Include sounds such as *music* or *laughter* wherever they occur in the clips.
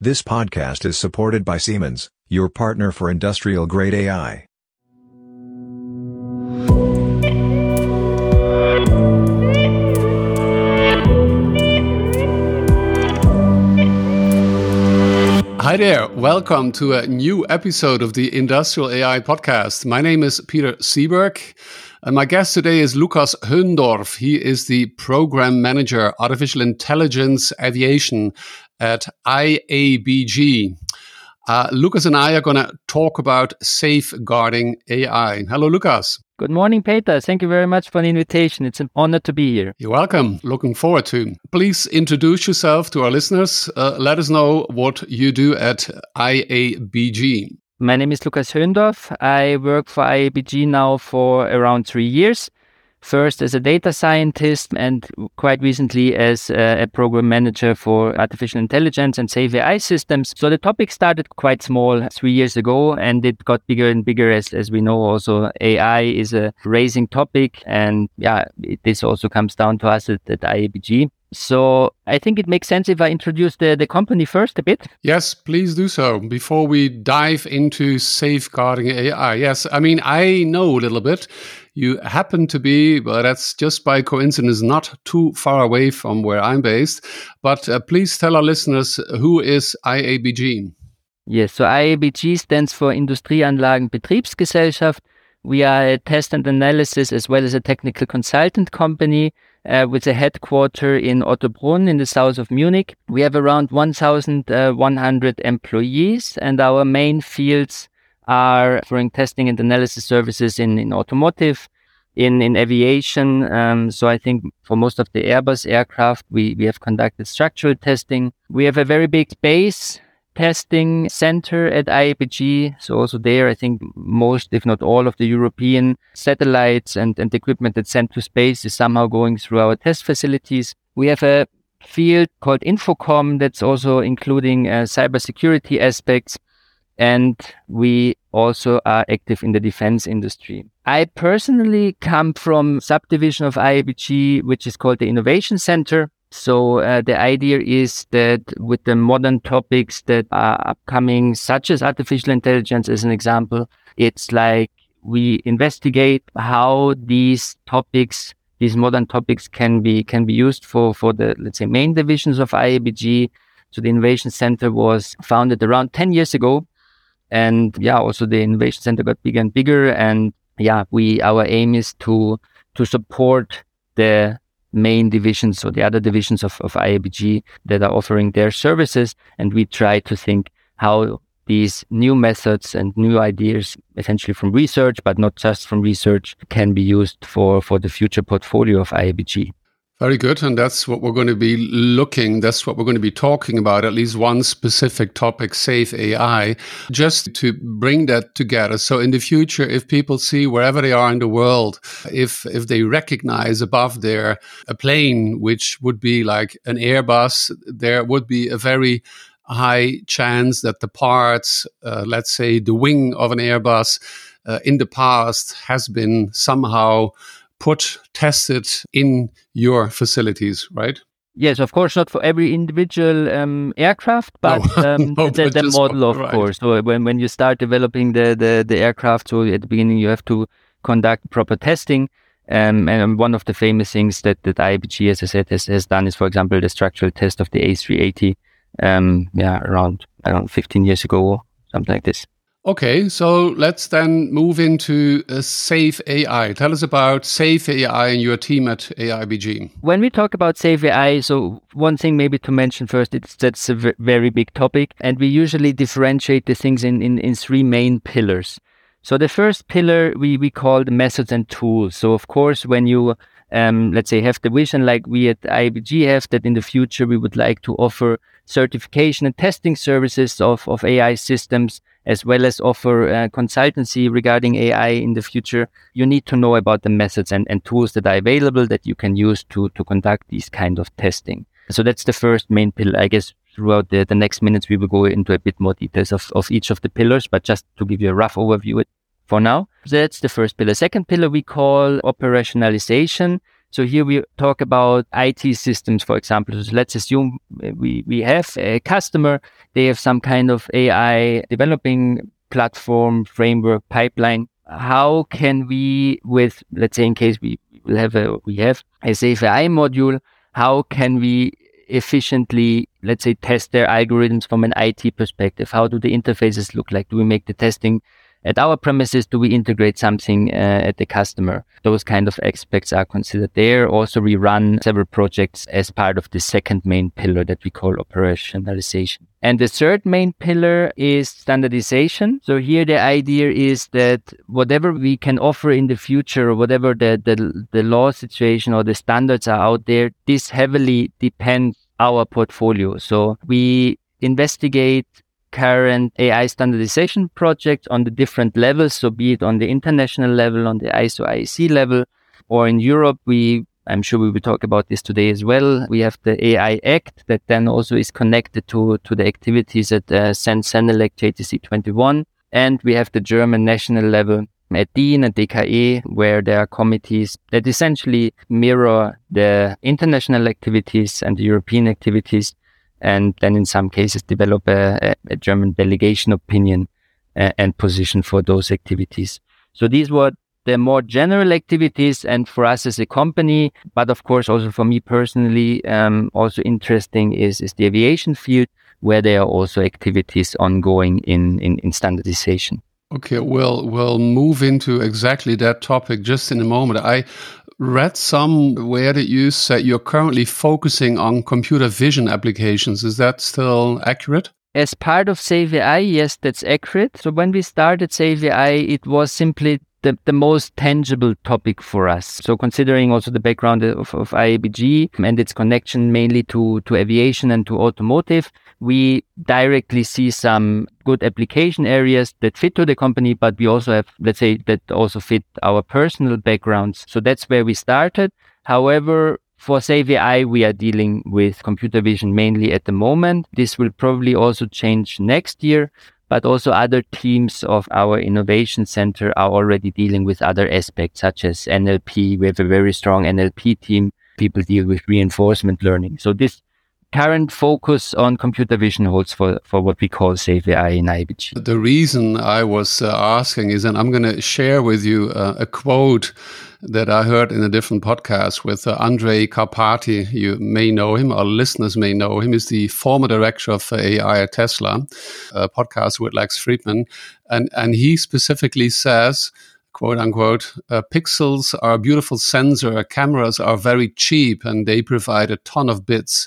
This podcast is supported by Siemens, your partner for industrial grade AI. Hi there, welcome to a new episode of the Industrial AI podcast. My name is Peter Seeberg, and my guest today is Lukas Höndorf. He is the Program Manager, Artificial Intelligence Aviation at IABG. Uh, Lucas and I are going to talk about safeguarding AI. Hello, Lucas. Good morning, Peter. Thank you very much for the invitation. It's an honor to be here. You're welcome. Looking forward to. Please introduce yourself to our listeners. Uh, let us know what you do at IABG. My name is Lucas Höndorf. I work for IABG now for around three years first as a data scientist and quite recently as a, a, program manager for artificial intelligence and safe AI systems. So the topic started quite small three years ago and it got bigger and bigger as, as we know also AI is a raising topic and yeah, it, this also comes down to us at, at IABG. So I think it makes sense if I introduce the, the company first a bit. Yes, please do so before we dive into safeguarding AI. Yes, I mean, I know a little bit. You happen to be, but that's just by coincidence, not too far away from where I'm based. But uh, please tell our listeners who is IABG? Yes, so IABG stands for Industrieanlagen Betriebsgesellschaft. We are a test and analysis as well as a technical consultant company uh, with a headquarter in Ottobrunn in the south of Munich. We have around 1,100 uh, employees, and our main fields are offering testing and analysis services in, in automotive, in, in aviation. Um, so I think for most of the Airbus aircraft, we, we have conducted structural testing. We have a very big base testing center at IABG. So also there, I think most, if not all of the European satellites and, and equipment that's sent to space is somehow going through our test facilities. We have a field called Infocom that's also including uh, cybersecurity aspects. And we also are active in the defense industry. I personally come from subdivision of IABG, which is called the Innovation Center. So uh, the idea is that with the modern topics that are upcoming, such as artificial intelligence, as an example, it's like we investigate how these topics, these modern topics, can be can be used for for the let's say main divisions of IABG. So the Innovation Center was founded around ten years ago, and yeah, also the Innovation Center got bigger and bigger. And yeah, we our aim is to to support the main divisions or the other divisions of, of IABG that are offering their services. And we try to think how these new methods and new ideas, essentially from research, but not just from research, can be used for, for the future portfolio of IABG. Very good. And that's what we're going to be looking, that's what we're going to be talking about, at least one specific topic, safe AI, just to bring that together. So in the future, if people see wherever they are in the world, if, if they recognize above there a plane, which would be like an Airbus, there would be a very high chance that the parts, uh, let's say the wing of an Airbus, uh, in the past has been somehow put, tested in your facilities, right? Yes, of course, not for every individual um, aircraft, but, no. *laughs* Um, no, the, the model, of right. course. So when, when you start developing the, the, the aircraft, so at the beginning you have to conduct proper testing. Um, and one of the famous things that, that IABG, as I said, has, has done is, for example, the structural test of the A380, um, yeah, around, around 15 years ago, something like this. Okay, so let's then move into uh, Safe AI. Tell us about Safe AI and your team at IABG. When we talk about Safe AI, so one thing maybe to mention first, it's that's a very big topic, and we usually differentiate the things in, in, in three main pillars. So the first pillar we, we call the methods and tools. So of course, when you um, let's say have the vision like we at IABG have that in the future we would like to offer certification and testing services of, of AI systems as well as offer uh, consultancy regarding AI in the future, you need to know about the methods and, and tools that are available that you can use to, to conduct these kind of testing. So that's the first main pillar. I guess throughout the, the next minutes, we will go into a bit more details of, of each of the pillars, but just to give you a rough overview for now. That's the first pillar. Second pillar we call operationalization. So here we talk about IT systems, for example. So let's assume uh, we, we have a customer. They have some kind of AI developing platform, framework, pipeline. How can we, with, let's say in case we will have a, we have a safe AI module, how can we efficiently, let's say, test their algorithms from an IT perspective? How do the interfaces look like? Do we make the testing at our premises? Do we integrate something uh, at the customer? Those kind of aspects are considered there. Also, we run several projects as part of the second main pillar that we call operationalization. And the third main pillar is standardization. So here the idea is that whatever we can offer in the future or whatever the, the, the law situation or the standards are out there, this heavily depends our portfolio. So we investigate current AI standardization project on the different levels. So be it on the international level, on the ISO IEC level, or in Europe, we I'm sure we will talk about this today as well. We have the AI Act that then also is connected to, to the activities at uh, CEN-CENELEC JTC 21. And we have the German national level at DIN and DKE, where there are committees that essentially mirror the international activities and the European activities, and then in some cases develop a, a German delegation opinion and position for those activities. So these were the more general activities and for us as a company, but of course also for me personally, um, also interesting is, is the aviation field where there are also activities ongoing in, in, in standardization. Okay, well, we'll move into exactly that topic just in a moment. I read somewhere that you said you're currently focusing on computer vision applications. Is that still accurate? As part of Safe AI, yes, that's accurate. So when we started Safe AI, it was simply the, the most tangible topic for us. So considering also the background of, of IABG and its connection mainly to, to aviation and to automotive, we directly see some good application areas that fit to the company, but we also have, let's say, that also fit our personal backgrounds. So that's where we started. However, for Safe AI, we are dealing with computer vision mainly at the moment. This will probably also change next year but also other teams of our innovation center are already dealing with other aspects such as NLP. We have a very strong NLP team. People deal with reinforcement learning. So this current focus on computer vision holds for, for what we call Safe AI in IABG. The reason I was uh, asking is, and I'm going to share with you uh, a quote that I heard in a different podcast with uh, Andrej Karpathy. You may know him, or listeners may know him. He's the former director of AI at Tesla, a podcast with Lex Fridman. And, and he specifically says, quote unquote, uh, pixels are a beautiful sensor, cameras are very cheap, and they provide a ton of bits.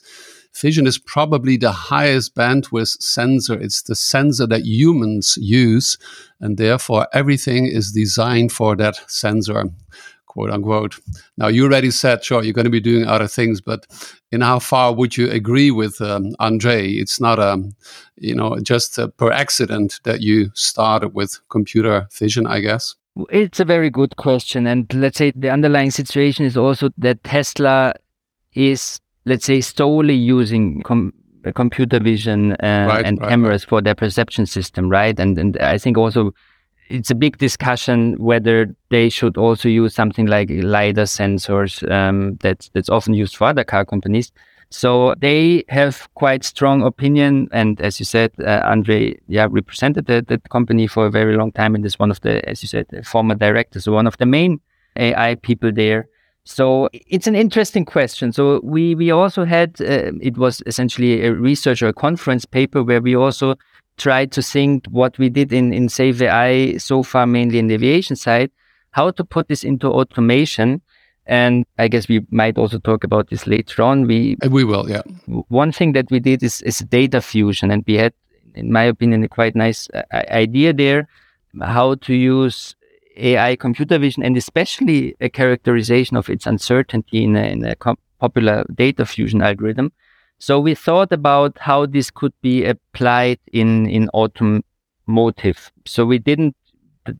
Vision is probably the highest bandwidth sensor. It's the sensor that humans use, and therefore everything is designed for that sensor, quote unquote. Now, you already said, sure, you're going to be doing other things, but in how far would you agree with um, Andrej? It's not a, you know, just a, per accident that you started with computer vision, I guess. It's a very good question. And let's say the underlying situation is also that Tesla is let's say, solely using com- computer vision uh, right, and right, cameras right. for their perception system, right? And and I think also it's a big discussion whether they should also use something like lidar sensors um, that's that's often used for other car companies. So they have quite strong opinion, and as you said, uh, Andrej, yeah, represented that, the company for a very long time, and is one of the, as you said, former directors, one of the main AI people there. So it's an interesting question. So we we also had uh, it was essentially a research or a conference paper where we also tried to think what we did in in Safe AI so far, mainly in the aviation side, how to put this into automation. And I guess we might also talk about this later on. We uh, we will, yeah. One thing that we did is is data fusion, and we had, in my opinion, a quite nice uh, idea there, how to use AI computer vision and especially a characterization of its uncertainty in a, in a popular data fusion algorithm. So we thought about how this could be applied in, in automotive. So we didn't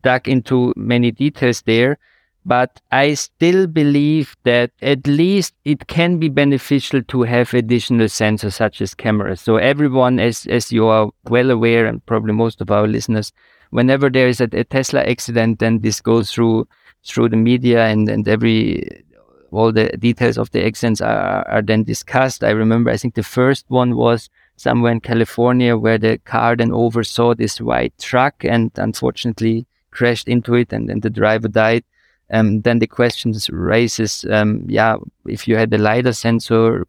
dug into many details there, but I still believe that at least it can be beneficial to have additional sensors such as cameras. So everyone, as, as you are well aware, and probably most of our listeners, whenever there is a, a, Tesla accident, then this goes through through the media and, and every all the details of the accidents are, are then discussed. I remember, I think the first one was somewhere in California where the car then oversaw this white truck and unfortunately crashed into it and, then the driver died. Um, then the question raises, um, yeah, if you had a lidar sensor,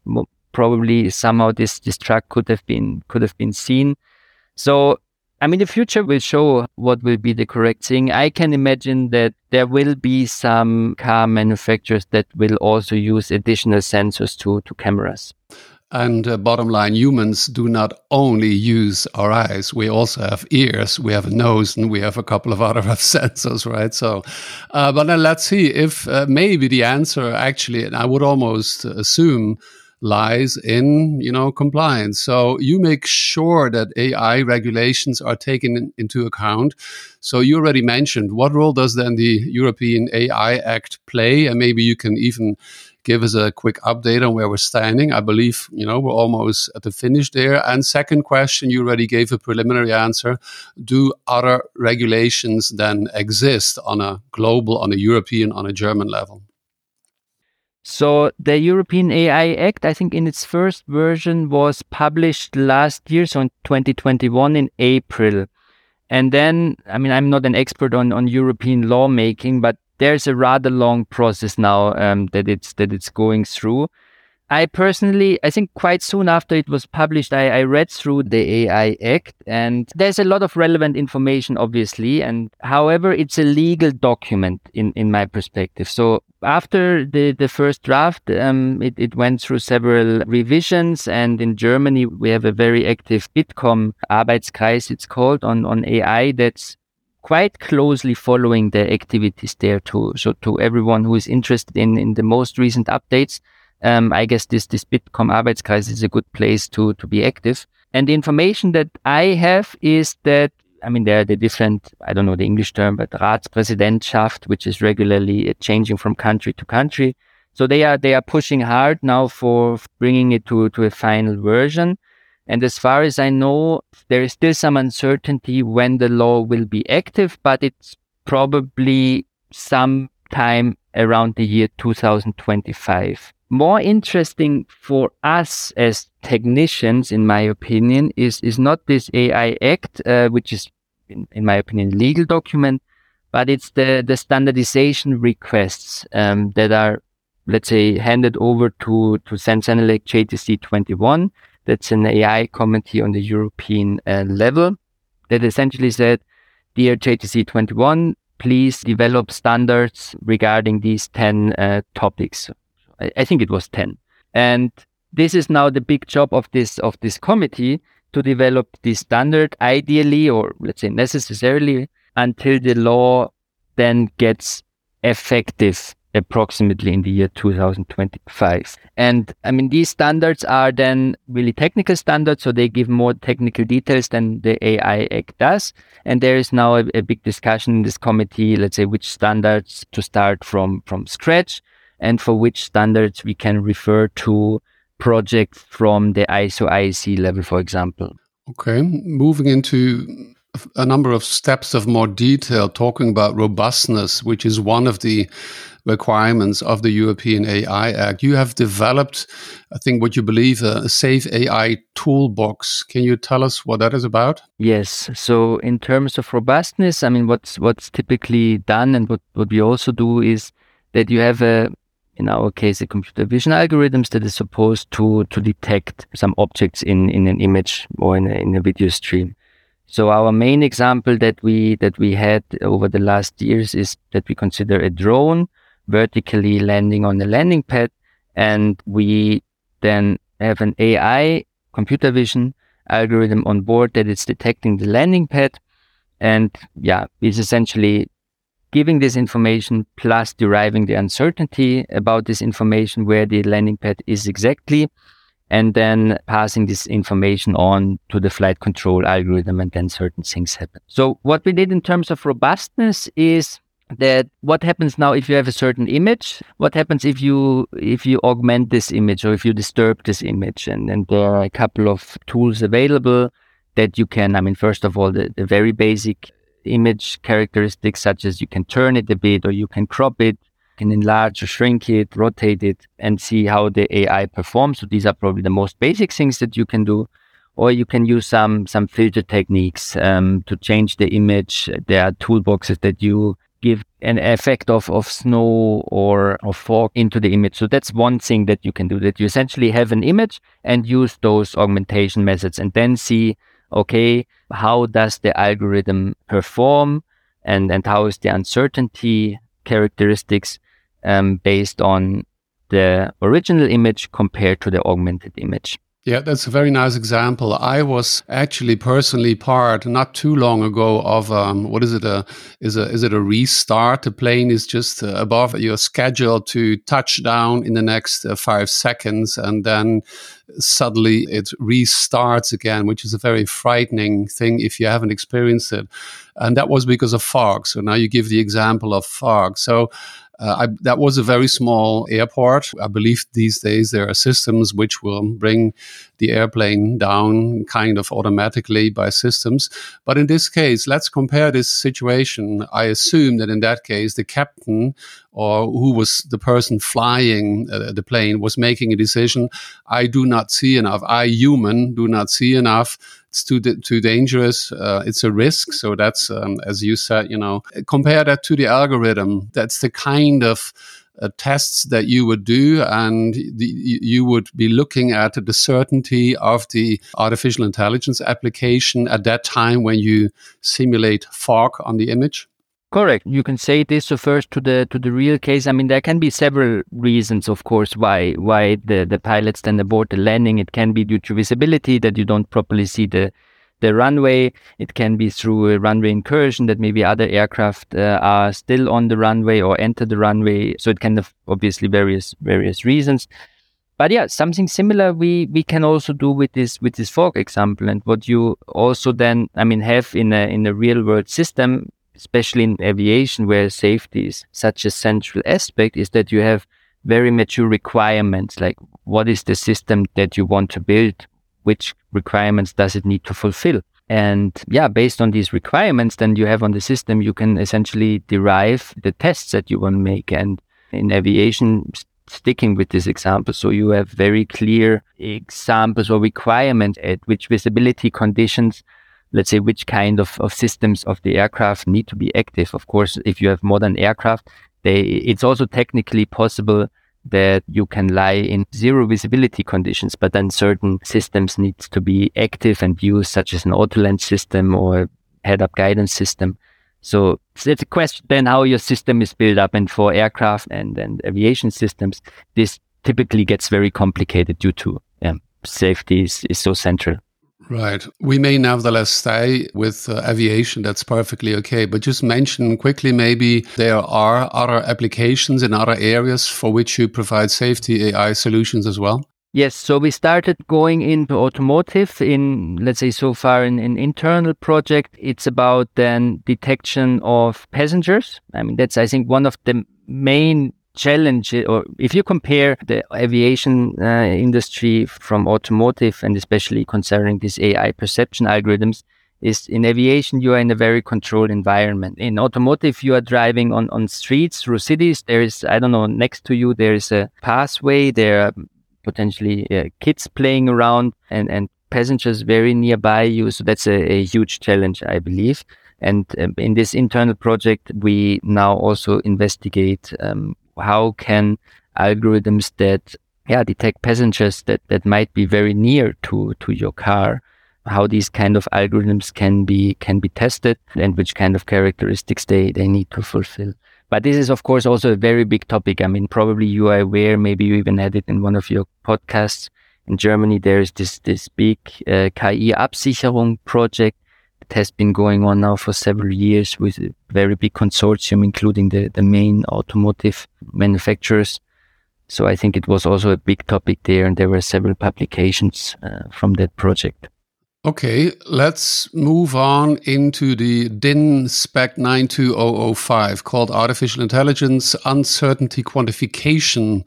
probably somehow this this truck could have been could have been seen. So I mean, the future will show what will be the correct thing. I can imagine that there will be some car manufacturers that will also use additional sensors to to cameras. And uh, bottom line, humans do not only use our eyes. We also have ears, we have a nose, and we have a couple of other *laughs* sensors, right? So, uh, but then let's see if uh, maybe the answer actually, and I would almost assume, lies in you know compliance so you make sure that ai regulations are taken in, into account so you already mentioned what role does then the european ai act play and maybe you can even give us a quick update on where we're standing. I believe, you know, we're almost at the finish there. And second question, you already gave a preliminary answer. Do other regulations then exist on a global, on a European, on a German level? So the European AI Act, I think in its first version was published last year, so in 2021 in April. And then, I mean, I'm not an expert on, on European lawmaking, but there's a rather long process now um, that it's that it's going through. I personally, I think quite soon after it was published, I, I, read through the AI Act and there's a lot of relevant information, obviously. And however, it's a legal document in, in my perspective. So after the, the first draft, um, it, it went through several revisions. And in Germany, we have a very active Bitkom Arbeitskreis, it's called, on, on AI that's quite closely following the activities there too. So to everyone who is interested in, in the most recent updates, um, I guess this, this Bitkom Arbeitskreis is a good place to, to be active. And the information that I have is that, I mean, there are the different, I don't know the English term, but Ratspräsidentschaft, which is regularly changing from country to country. So they are, they are pushing hard now for bringing it to, to a final version. And as far as I know, there is still some uncertainty when the law will be active, but it's probably sometime around the year 2025. More interesting for us as technicians, in my opinion, is, is not this AI Act, uh, which is, in, in, my opinion, legal document, but it's the, the standardization requests um, that are, let's say, handed over to, to CEN-CENELEC JTC 21 that's an AI committee on the European uh, level that essentially said, Dear JTC 21, please develop standards regarding these 10 uh, topics. I, I think it was 10. And this is now the big job of this of this committee to develop this standard ideally or let's say necessarily until the law then gets effective approximately in the year 2025. And I mean, these standards are then really technical standards, so they give more technical details than the AI Act does. And there is now a, a big discussion in this committee, let's say, which standards to start from, from scratch and for which standards we can refer to projects from the ISO IEC level, for example. Okay, moving into a number of steps of more detail, talking about robustness, which is one of the requirements of the European AI Act. You have developed, I think, what you believe a safe AI toolbox. Can you tell us what that is about? Yes. So, in terms of robustness, I mean, what's what's typically done, and what what we also do is that you have a in our case, a computer vision algorithms that is supposed to to detect some objects in in an image or in a, in a video stream. So our main example that we that we had over the last years is that we consider a drone vertically landing on the landing pad. And we then have an AI computer vision algorithm on board that is detecting the landing pad. And yeah, is essentially giving this information plus deriving the uncertainty about this information where the landing pad is exactly and then passing this information on to the flight control algorithm and then certain things happen. So what we did in terms of robustness is that what happens now if you have a certain image what happens if you if you augment this image or if you disturb this image and, and there are a couple of tools available that you can i mean first of all the, the very basic image characteristics such as you can turn it a bit or you can crop it can enlarge or shrink it, rotate it, and see how the AI performs. So these are probably the most basic things that you can do. Or you can use some some filter techniques um, to change the image. There are toolboxes that you give an effect of, of snow or of fog into the image. So that's one thing that you can do that you essentially have an image and use those augmentation methods and then see, okay, how does the algorithm perform and, and how is the uncertainty characteristics um, based on the original image compared to the augmented image. Yeah, that's a very nice example. I was actually personally part not too long ago of um, what is it? A is a is it a restart? The plane is just uh, above your schedule to touch down in the next uh, five seconds, and then suddenly it restarts again, which is a very frightening thing if you haven't experienced it. And that was because of fog. So now you give the example of fog. So uh, I, that was a very small airport. I believe these days there are systems which will bring the airplane down kind of automatically by systems. But in this case, let's compare this situation. I assume that in that case, the captain or who was the person flying uh, the plane was making a decision. I do not see enough. I, human, do not see enough it's too too dangerous. Uh, it's a risk. So that's um, as you said, you know, compare that to the algorithm. That's the kind of uh, tests that you would do, and the, you would be looking at the certainty of the artificial intelligence application at that time when you simulate fog on the image. Correct. You can say this refers to the to the real case. I mean, there can be several reasons, of course, why why the the pilots then abort the landing. It can be due to visibility that you don't properly see the the runway. It can be through a runway incursion that maybe other aircraft uh, are still on the runway or enter the runway. So it can have obviously various various reasons. But yeah, something similar we we can also do with this with this fog example. And what you also then I mean have in a in a real world system especially in aviation where safety is such a central aspect, is that you have very mature requirements. Like, what is the system that you want to build? Which requirements does it need to fulfill? And yeah, based on these requirements, then you have on the system, you can essentially derive the tests that you want to make. And in aviation, sticking with this example, so you have very clear examples or requirements at which visibility conditions let's say, which kind of, of systems of the aircraft need to be active. Of course, if you have modern aircraft, they, it's also technically possible that you can lie in zero visibility conditions, but then certain systems need to be active and used, such as an autoland system or head-up guidance system. So it's a question then how your system is built up. And for aircraft and, and aviation systems, this typically gets very complicated due to safety is, is so central. Right. We may nevertheless stay with uh, aviation. That's perfectly okay. But just mention quickly maybe there are other applications in other areas for which you provide safety AI solutions as well. Yes, so we started going into automotive in, let's say, so far in an in internal project. It's about then detection of passengers. I mean, that's, I think, one of the main challenge or if you compare the aviation uh, industry from automotive and especially concerning these AI perception algorithms is in aviation you are in a very controlled environment. In automotive you are driving on on streets through cities. There is i don't know next to you there is a pathway there are potentially uh, kids playing around and and passengers very nearby you. So that's a, a huge challenge i believe. And um, in this internal project we now also investigate um, how can algorithms that yeah detect passengers that that might be very near to to your car how these kind of algorithms can be can be tested and which kind of characteristics they they need to fulfill. But this is of course also a very big topic. I mean probably you are aware maybe you even had it in one of your podcasts. In germany there is this this big uh, ki absicherung project it has been going on now for several years with a very big consortium, including the, the main automotive manufacturers. So I think it was also a big topic there, and there were several publications uh, from that project. Okay, let's move on into the DIN spec 92005 called Artificial Intelligence Uncertainty Quantification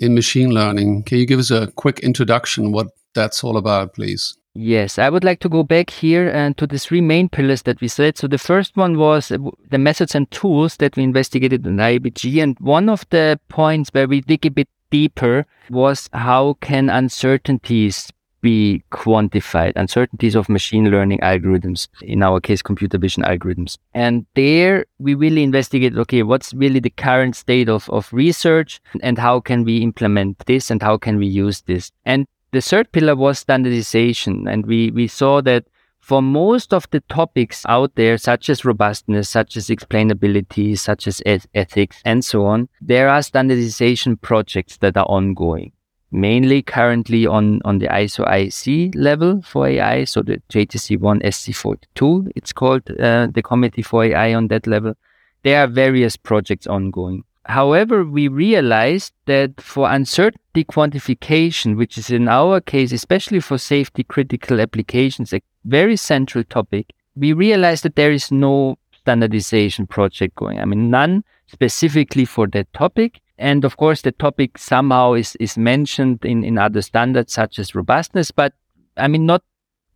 in Machine Learning. Can you give us a quick introduction what that's all about, please? Yes, I would like to go back here and to the three main pillars that we said. So the first one was uh, the methods and tools that we investigated in IABG. And one of the points where we dig a bit deeper was how can uncertainties be quantified, uncertainties of machine learning algorithms, in our case, computer vision algorithms. And there we really investigated, okay, what's really the current state of, of research and how can we implement this and how can we use this? And the third pillar was standardization. And we, we saw that for most of the topics out there, such as robustness, such as explainability, such as eth- ethics, and so on, there are standardization projects that are ongoing. Mainly currently on, on the ISO IEC level for AI, so the JTC1 SC42, it's called uh, the Committee for AI on that level. There are various projects ongoing. However, we realized that for uncertainty quantification, which is in our case, especially for safety critical applications, a very central topic, we realized that there is no standardization project going. I mean, none specifically for that topic. And of course, the topic somehow is, is mentioned in, in other standards such as robustness, but I mean, not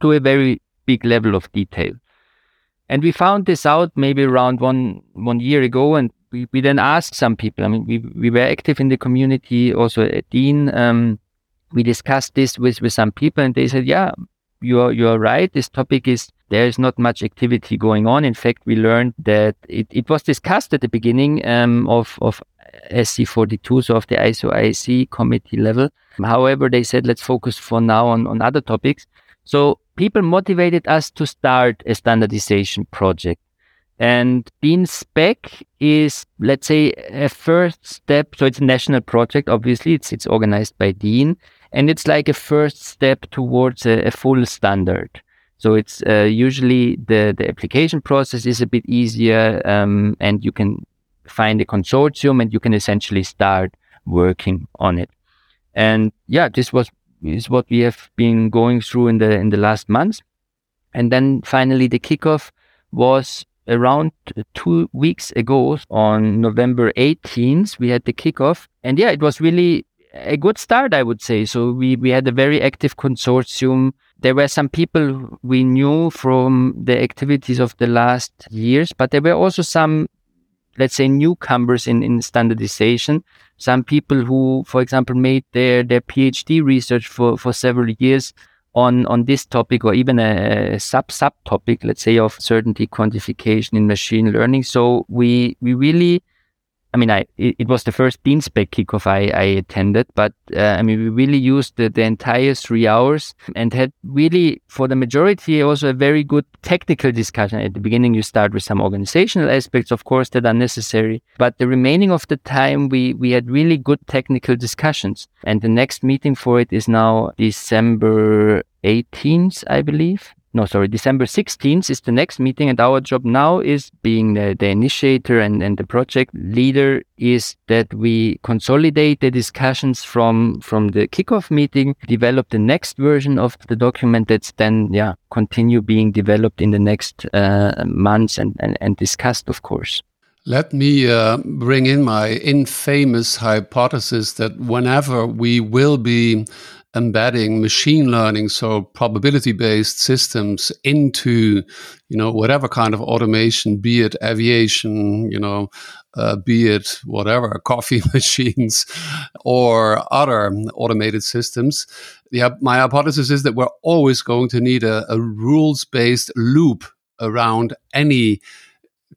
to a very big level of detail. And we found this out maybe around one, one year ago. And we, we then asked some people. I mean, we, we were active in the community also at DIN. Um, we discussed this with, with some people and they said, yeah, you're, you're right. This topic is, there is not much activity going on. In fact, we learned that it, it was discussed at the beginning, um, of, of SC42, so of the ISO IEC committee level. However, they said, let's focus for now on, on other topics. So people motivated us to start a standardization project. And DIN Spec is, let's say, a first step. So it's a national project. Obviously, it's it's organized by DIN, and it's like a first step towards a, a full standard. So it's uh, usually the the application process is a bit easier, um, and you can find a consortium, and you can essentially start working on it. And yeah, this was is what we have been going through in the in the last months. And then finally, the kickoff was around two weeks ago on November 18th, we had the kickoff. And yeah, it was really a good start, I would say. So we, we had a very active consortium. There were some people we knew from the activities of the last years, but there were also some, let's say, newcomers in, in standardization. Some people who, for example, made their, their PhD research for, for several years on on this topic or even a, a sub sub topic, let's say of certainty quantification in machine learning. So we we really I mean, I it, was the first DIN Spec kickoff I, I attended, but uh, I mean, we really used the, the entire three hours and had really, for the majority, also a very good technical discussion. At the beginning, you start with some organizational aspects, of course, that are necessary, but the remaining of the time, we we had really good technical discussions. And the next meeting for it is now December 18th, I believe no, sorry, December 16th is the next meeting. And our job now is being the, the initiator and, and the project leader is that we consolidate the discussions from, from the kickoff meeting, develop the next version of the document that's then, yeah, continue being developed in the next uh, months and, and, and discussed, of course. Let me uh, bring in my infamous hypothesis that whenever we will be embedding machine learning, so probability based systems into, you know, whatever kind of automation, be it aviation, you know, uh, be it whatever, *laughs* coffee machines or other automated systems. Yeah, my hypothesis is that we're always going to need a, a rules based loop around any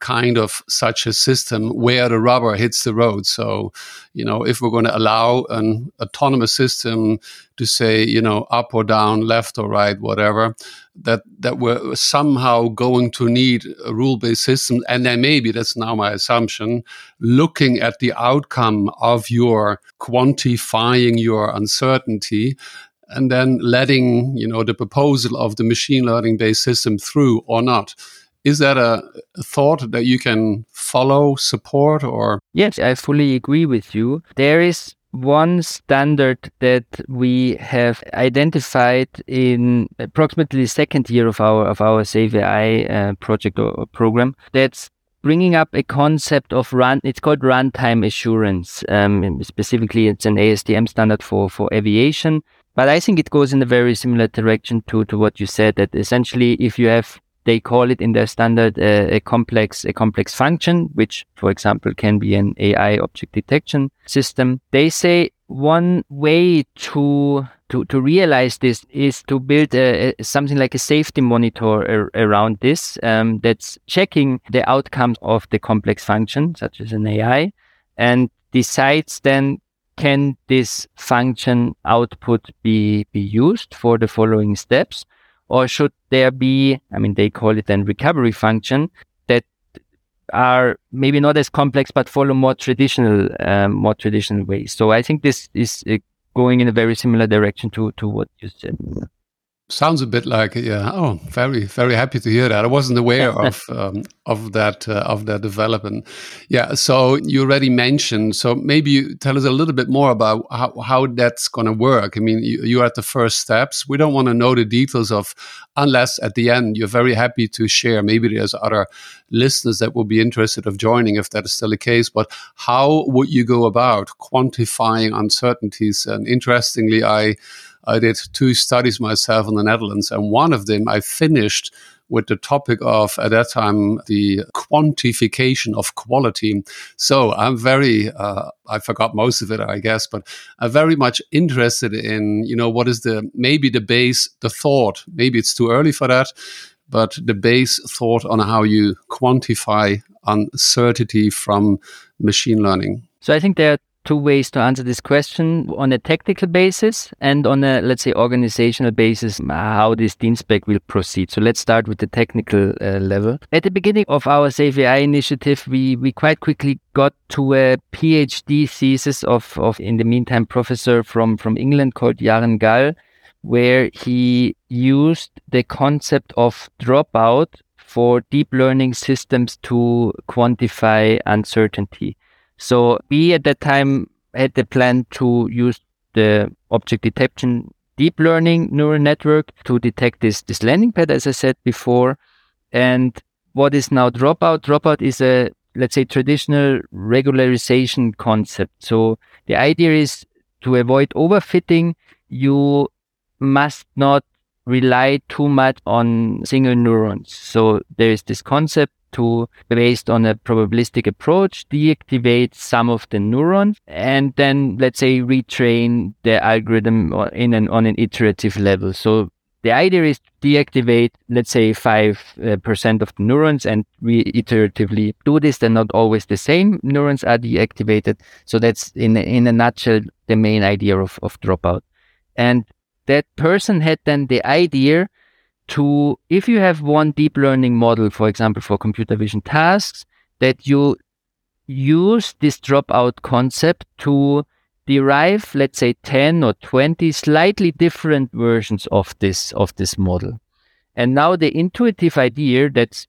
kind of such a system where the rubber hits the road. So, you know, if we're going to allow an autonomous system to say, you know, up or down, left or right, whatever, that that we're somehow going to need a rule-based system, and then maybe that's now my assumption, looking at the outcome of your quantifying your uncertainty and then letting you know the proposal of the machine learning based system through or not is that a, thought that you can follow, support, or? Yes, I fully agree with you. There is one standard that we have identified in approximately the second year of our of our Safe AI uh, project or program. That's bringing up a concept of run. It's called runtime assurance. Um, specifically, it's an ASTM standard for for aviation. But I think it goes in a very similar direction to, to what you said that essentially if you have they call it in their standard uh, a complex a complex function which for example can be an AI object detection system they say one way to to, to realize this is to build a, a, something like a safety monitor ar- around this um, that's checking the outcomes of the complex function such as an AI and decides then can this function output be, be used for the following steps? Or should there be, I mean, they call it then recovery function that are maybe not as complex, but follow more traditional, um, more traditional ways. So I think this is uh, going in a very similar direction to, to what you said. Sounds a bit like yeah. Oh, very very happy to hear that. I wasn't aware *laughs* of um, of that uh, of that development. Yeah. So you already mentioned. So maybe you tell us a little bit more about how how that's going to work. I mean, you, you're at the first steps. We don't want to know the details of unless at the end you're very happy to share. Maybe there's other listeners that will be interested of joining if that is still the case. But how would you go about quantifying uncertainties? And interestingly, I I did two studies myself in the Netherlands, and one of them I finished with the topic of, at that time, the quantification of quality. So I'm very, uh, I forgot most of it, I guess, but I'm very much interested in, you know, what is the, maybe the base, the thought, maybe it's too early for that, but the base thought on how you quantify uncertainty from machine learning. So I think there are two ways to answer this question on a technical basis and on a let's say organizational basis how this DINSPEC will proceed. So let's start with the technical uh, level. At the beginning of our safe ai initiative we we quite quickly got to a phd thesis of of in the meantime professor from from england called Yarin Gal where he used the concept of dropout for deep learning systems to quantify uncertainty so we at that time had the plan to use the object detection deep learning neural network to detect this this landing pad, as I said before. And what is now dropout? Dropout is a let's say traditional regularization concept. So the idea is to avoid overfitting, you must not rely too much on single neurons. So there is this concept to, based on a probabilistic approach, deactivate some of the neurons and then, let's say, retrain the algorithm in an, on an iterative level. So the idea is to deactivate, let's say, 5% uh, of the neurons and reiteratively do this. They're not always the same neurons are deactivated. So that's in, in a nutshell, the main idea of, of dropout. And that person had then the idea to, if you have one deep learning model, for example, for computer vision tasks, that you use this dropout concept to derive, let's say 10 or 20 slightly different versions of this, of this model. And now the intuitive idea that's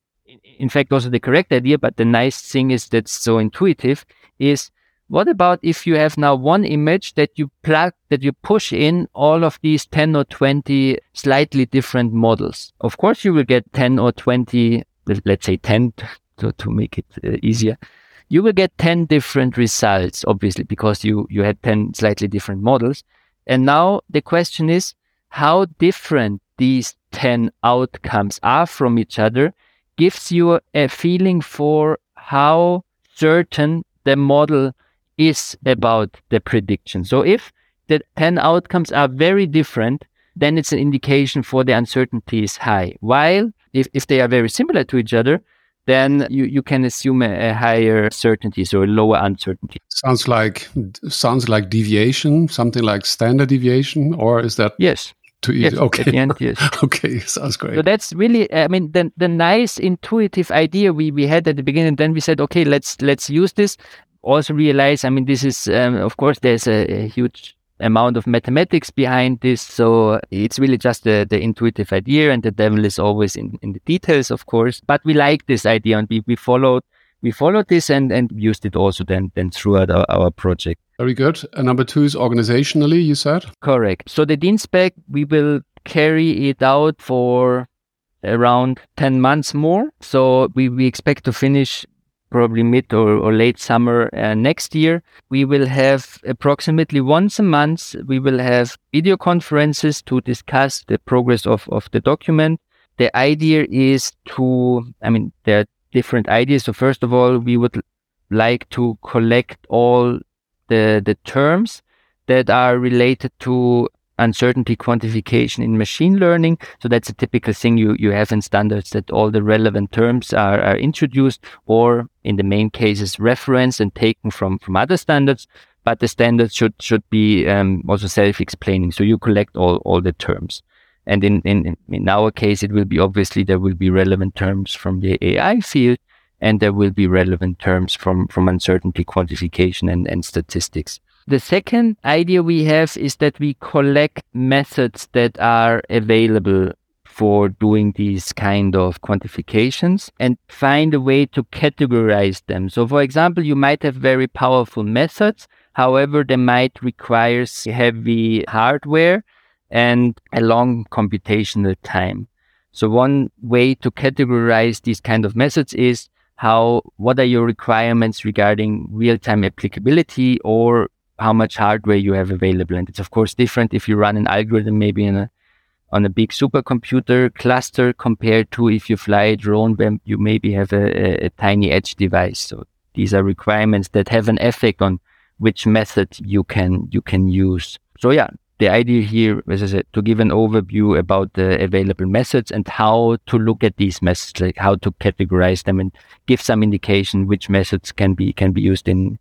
in fact also the correct idea, but the nice thing is that's so intuitive is what about if you have now one image that you plug, that you push in all of these 10 or 20 slightly different models? Of course, you will get 10 or 20, let's say 10 to, to make it uh, easier. You will get 10 different results, obviously, because you, you had 10 slightly different models. And now the question is how different these 10 outcomes are from each other gives you a feeling for how certain the model is about the prediction. So if the 10 outcomes are very different, then it's an indication for the uncertainty is high. While if, if they are very similar to each other, then you, you can assume a, a higher certainty, so a lower uncertainty. Sounds like sounds like deviation, something like standard deviation, or is that yes? Too easy. Yes, okay. At the end, yes. *laughs* okay, sounds great. So that's really, I mean, the the nice intuitive idea we we had at the beginning. Then we said, okay, let's let's use this, also realize, I mean, this is, um, of course, there's a, a, huge amount of mathematics behind this. So it's really just the, the intuitive idea and the devil is always in, in the details, of course. But we like this idea and we, we followed we followed this and, and used it also then, then throughout our, our project. Very good. And number two is organizationally, you said? Correct. So the DINSPEC, we will carry it out for around 10 months more. So we, we expect to finish probably mid or, or late summer uh, next year. We will have approximately once a month, we will have video conferences to discuss the progress of, of the document. The idea is to, I mean, there are different ideas. So first of all, we would like to collect all the, the terms that are related to uncertainty quantification in machine learning. So that's a typical thing you, you have in standards that all the relevant terms are, are introduced or in the main cases referenced and taken from, from other standards. But the standards should, should be um, also self-explaining. So you collect all, all the terms. And in, in, in our case, it will be obviously there will be relevant terms from the AI field and there will be relevant terms from, from uncertainty quantification and, and statistics. The second idea we have is that we collect methods that are available for doing these kind of quantifications and find a way to categorize them. So, for example, you might have very powerful methods. However, they might require heavy hardware and a long computational time. So one way to categorize these kind of methods is how, what are your requirements regarding real-time applicability or how much hardware you have available. And it's of course different if you run an algorithm maybe in a on a big supercomputer cluster compared to if you fly a drone where you maybe have a, a, a tiny edge device. So these are requirements that have an effect on which method you can you can use. So yeah, the idea here, as I said, to give an overview about the available methods and how to look at these methods, like how to categorize them and give some indication which methods can be can be used in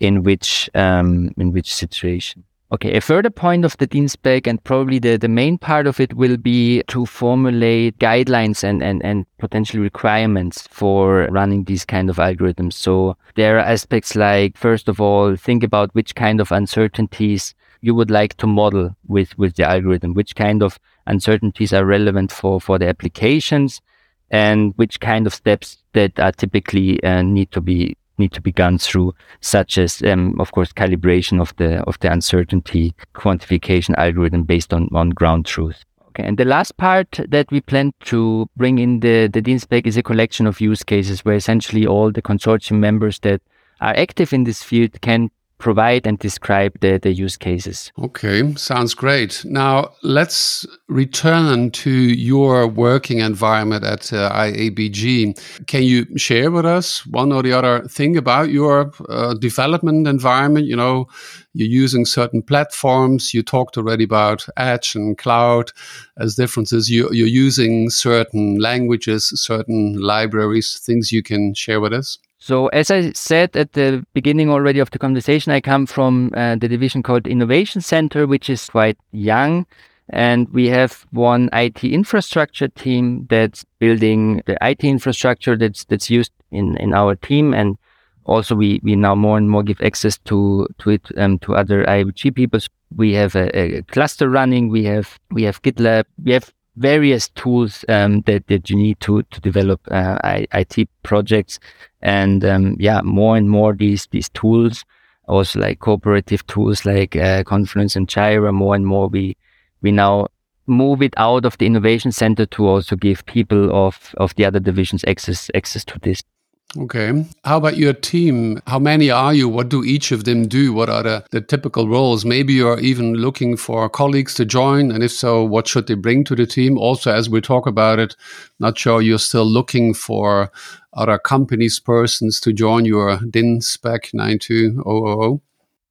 in which um, in which situation. Okay, a further point of the DIN-SPEC and probably the, the main part of it will be to formulate guidelines and, and, and potential requirements for running these kind of algorithms. So there are aspects like, first of all, think about which kind of uncertainties you would like to model with, with the algorithm, which kind of uncertainties are relevant for, for the applications and which kind of steps that are typically uh, need to be need to be gone through, such as, um, of course, calibration of the of the uncertainty quantification algorithm based on on ground truth. Okay, and the last part that we plan to bring in the the DIN-SPEC is a collection of use cases where essentially all the consortium members that are active in this field can provide and describe the, the use cases. Okay, sounds great. Now let's return to your working environment at uh, IABG. Can you share with us one or the other thing about your uh, development environment? You know, you're using certain platforms. You talked already about Edge and cloud as differences. You, you're using certain languages, certain libraries, things you can share with us. So, as I said at the beginning already of the conversation, I come from uh, the division called Innovation Center, which is quite young. And we have one IT infrastructure team that's building the IT infrastructure that's that's used in, in our team. And also we, we now more and more give access to to it um, to other IABG people. We have a, a, cluster running. We have we have GitLab. We have various tools um, that, that you need to to develop uh, IT projects, and um, yeah, more and more these these tools, also like cooperative tools like uh, Confluence and Jira. More and more we we now move it out of the innovation center to also give people of of the other divisions access access to this. Okay. How about your team? How many are you? What do each of them do? What are the, the typical roles? Maybe you're even looking for colleagues to join. And if so, what should they bring to the team? Also, as we talk about it, not sure you're still looking for other companies, persons to join your DIN spec 92000.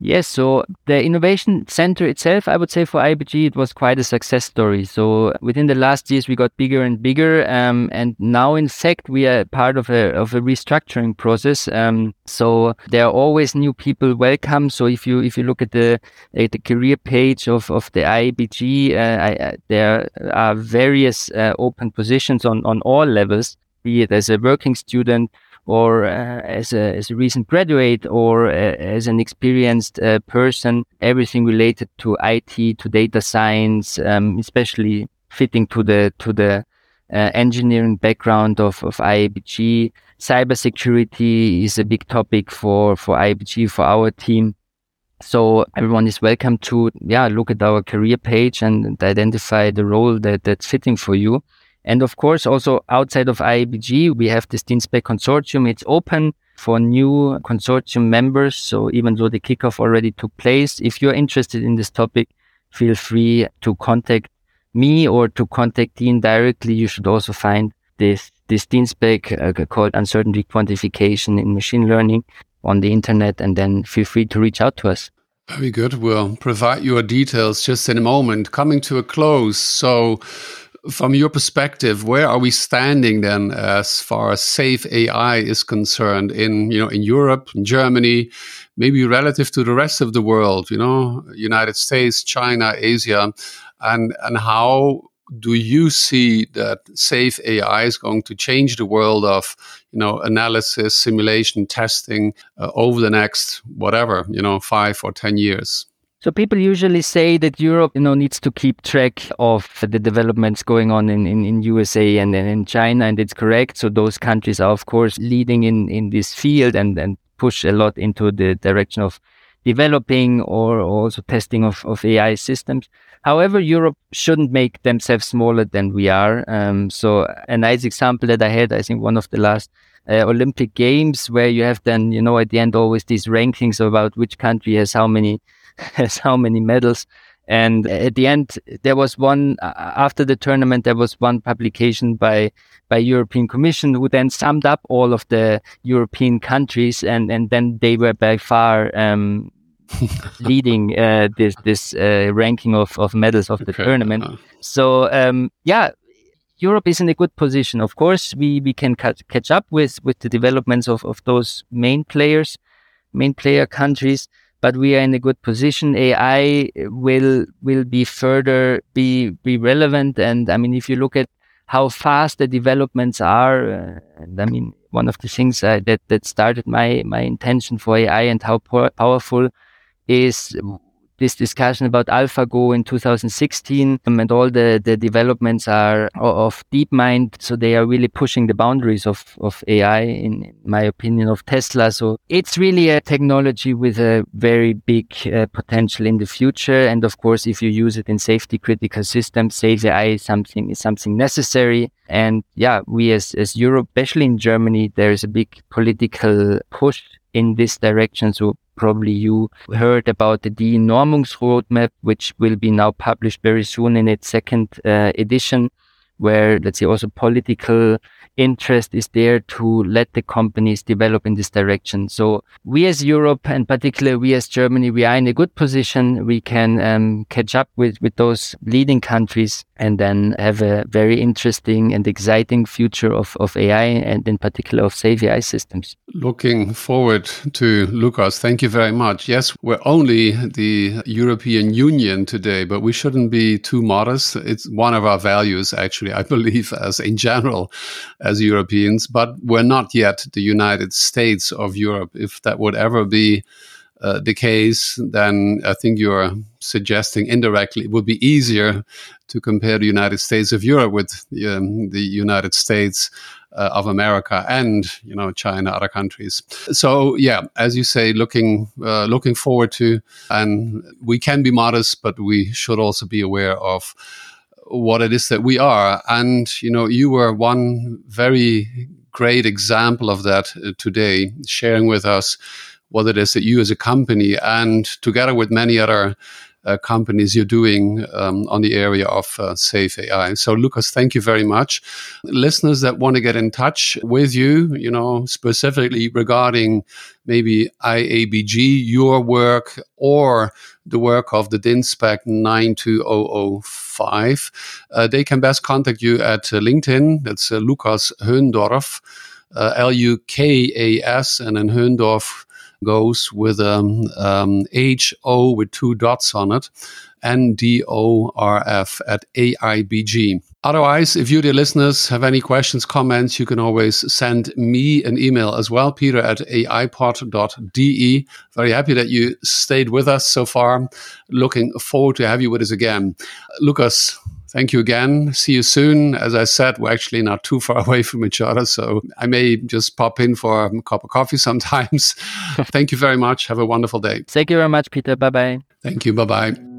Yes, so the innovation center itself, I would say for IABG, it was quite a success story. So within the last years, we got bigger and bigger, um, and now in fact we are part of a of a restructuring process. Um, so there are always new people welcome. So if you if you look at the at the career page of of the IABG, uh, I, uh, there are various uh, open positions on on all levels, be it as a working student or uh, as, a, as a recent graduate or uh, as an experienced uh, person, everything related to IT, to data science, um, especially fitting to the to the uh, engineering background of, of IABG. Cybersecurity is a big topic for, for IABG, for our team. So everyone is welcome to, yeah, look at our career page and identify the role that, that's fitting for you. And of course, also outside of IABG, we have this DIN-SPEC consortium. It's open for new consortium members. So even though the kickoff already took place, if you're interested in this topic, feel free to contact me or to contact DIN directly. You should also find this this uh, called uncertainty quantification in machine learning on the internet, and then feel free to reach out to us. Very good. We'll provide your details just in a moment. Coming to a close. So, from your perspective, where are we standing then as far as safe AI is concerned in you know in Europe, in Germany, maybe relative to the rest of the world, you know, United States, China, Asia, and and how do you see that safe AI is going to change the world of you know analysis, simulation, testing uh, over the next whatever you know five or ten years? So people usually say that Europe, you know, needs to keep track of the developments going on in, in, in USA and, in China, and it's correct. So those countries are, of course, leading in, in this field and, and push a lot into the direction of developing or also testing of, of AI systems. However, Europe shouldn't make themselves smaller than we are. Um, so a nice example that I had, I think one of the last uh, Olympic Games, where you have then, you know, at the end always these rankings about which country has how many *laughs* has how many medals. And at the end, there was one after the tournament. There was one publication by by European Commission who then summed up all of the European countries, and and then they were by far um, *laughs* leading uh, this this uh, ranking of, of medals of the okay. tournament. Uh-huh. So um, yeah, Europe is in a good position. Of course, we we can catch up with with the developments of of those main players, main player countries. But we are in a good position. AI will will be further be be relevant. And I mean, if you look at how fast the developments are, uh, and I mean, one of the things that that started my my intention for AI and how powerful is this discussion about AlphaGo in 2016 um, and all the, the developments are of DeepMind. So they are really pushing the boundaries of, of AI, in my opinion, of Tesla. So it's really a technology with a very big uh, potential in the future. And of course, if you use it in safety critical systems, safe AI is something, is something necessary. And yeah, we as, as Europe, especially in Germany, there is a big political push in this direction. So probably you heard about the De-Normungs roadmap, which will be now published very soon in its second uh, edition, where let's say also political interest is there to let the companies develop in this direction. So we as Europe and particularly we as Germany, we are in a good position. We can um, catch up with, with those leading countries and then have a very interesting and exciting future of, of AI and in particular of safe AI systems. Looking forward to Lukas. Thank you very much. Yes, we're only the European Union today, but we shouldn't be too modest. It's one of our values, actually, I believe, as in general, as Europeans, but we're not yet the United States of Europe. If that would ever be uh, the case, then I think you're suggesting indirectly it would be easier to compare the United States of Europe with um, the United States uh, of America and you know China, other countries. So yeah, as you say, looking uh, looking forward to, and we can be modest, but we should also be aware of what it is that we are. And, you know, you were one very great example of that uh, today, sharing with us what it is that you as a company and together with many other uh, companies you're doing um, on the area of uh, safe AI. So, Lukas, thank you very much. Listeners that want to get in touch with you, you know, specifically regarding maybe IABG, your work, or the work of the DINSPEC 92005, uh, they can best contact you at uh, LinkedIn. That's uh, Lukas Hoendorf, uh, L U K A S, and then Hoendorf goes with um, um, H O with two dots on it, N D O R F at AIBG. Otherwise, if you, dear listeners, have any questions, comments, you can always send me an email as well, peter at aipod.de. Very happy that you stayed with us so far. Looking forward to have you with us again. Lukas, thank you again. See you soon. As I said, we're actually not too far *laughs* away from each other, so I may just pop in for a cup of coffee *laughs* sometimes. thank you very much. Have a wonderful day. Thank you very much, Peter. Bye bye. Thank you. Bye bye.